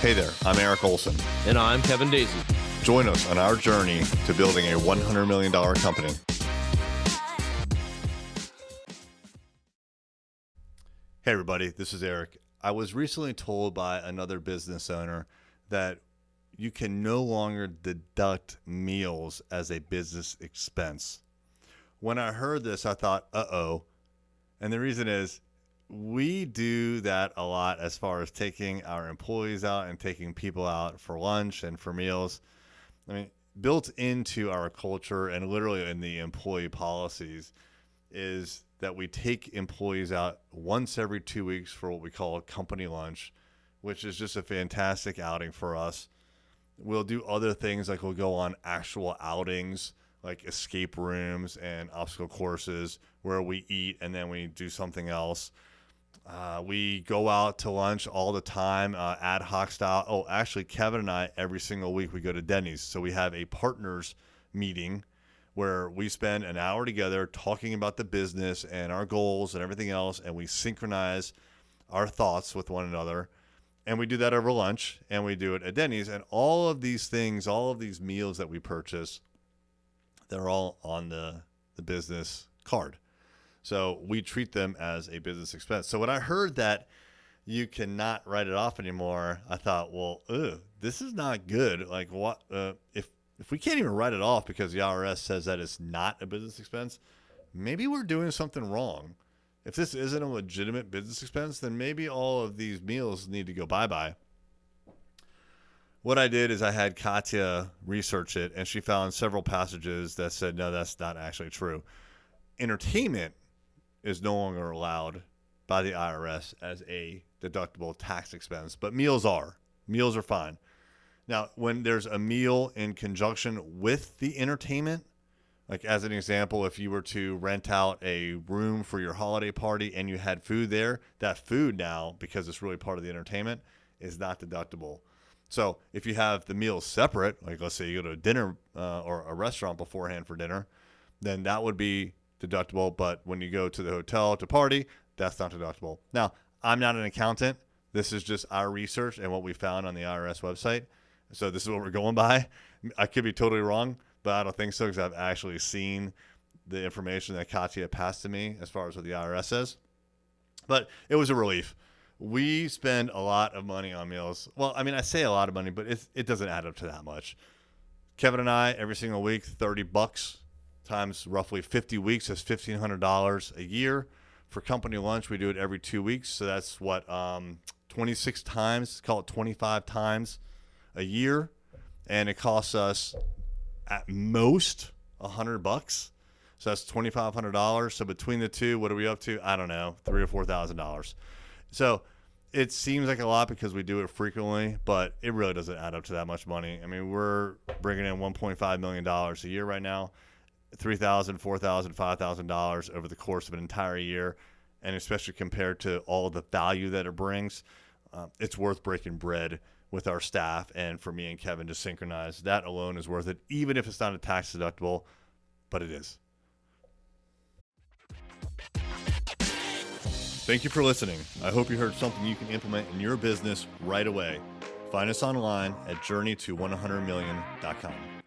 Hey there, I'm Eric Olson. And I'm Kevin Daisy. Join us on our journey to building a $100 million company. Hey, everybody, this is Eric. I was recently told by another business owner that you can no longer deduct meals as a business expense. When I heard this, I thought, uh oh. And the reason is we do that a lot as far as taking our employees out and taking people out for lunch and for meals. I mean, built into our culture and literally in the employee policies is that we take employees out once every two weeks for what we call a company lunch, which is just a fantastic outing for us. We'll do other things like we'll go on actual outings like escape rooms and obstacle courses where we eat and then we do something else. Uh, we go out to lunch all the time, uh, ad hoc style. Oh, actually, Kevin and I, every single week, we go to Denny's. So we have a partners meeting where we spend an hour together talking about the business and our goals and everything else. And we synchronize our thoughts with one another. And we do that over lunch and we do it at Denny's. And all of these things, all of these meals that we purchase, they're all on the, the business card. So we treat them as a business expense. So when I heard that you cannot write it off anymore, I thought, well, ugh, this is not good. Like what uh, if if we can't even write it off because the IRS says that it's not a business expense, maybe we're doing something wrong. If this isn't a legitimate business expense, then maybe all of these meals need to go bye bye. What I did is I had Katya research it, and she found several passages that said, no, that's not actually true. Entertainment is no longer allowed by the IRS as a deductible tax expense, but meals are. Meals are fine. Now, when there's a meal in conjunction with the entertainment, like as an example, if you were to rent out a room for your holiday party and you had food there, that food now, because it's really part of the entertainment, is not deductible. So if you have the meals separate, like let's say you go to a dinner uh, or a restaurant beforehand for dinner, then that would be deductible. But when you go to the hotel to party, that's not deductible. Now, I'm not an accountant. This is just our research and what we found on the IRS website. So this is what we're going by. I could be totally wrong, but I don't think so because I've actually seen the information that Katya passed to me as far as what the IRS says. But it was a relief. We spend a lot of money on meals. Well, I mean, I say a lot of money, but it, it doesn't add up to that much. Kevin and I, every single week, 30 bucks times roughly 50 weeks is $1,500 a year. For company lunch, we do it every two weeks. So that's what, um, 26 times, call it 25 times a year. And it costs us at most 100 bucks. So that's $2,500. So between the two, what are we up to? I don't know, three or $4,000. So it seems like a lot because we do it frequently, but it really doesn't add up to that much money. I mean, we're bringing in $1.5 million a year right now three thousand, four thousand, five thousand dollars over the course of an entire year, and especially compared to all the value that it brings, uh, it's worth breaking bread with our staff and for me and Kevin to synchronize. That alone is worth it, even if it's not a tax deductible, but it is. Thank you for listening. I hope you heard something you can implement in your business right away. Find us online at journeyto100million.com.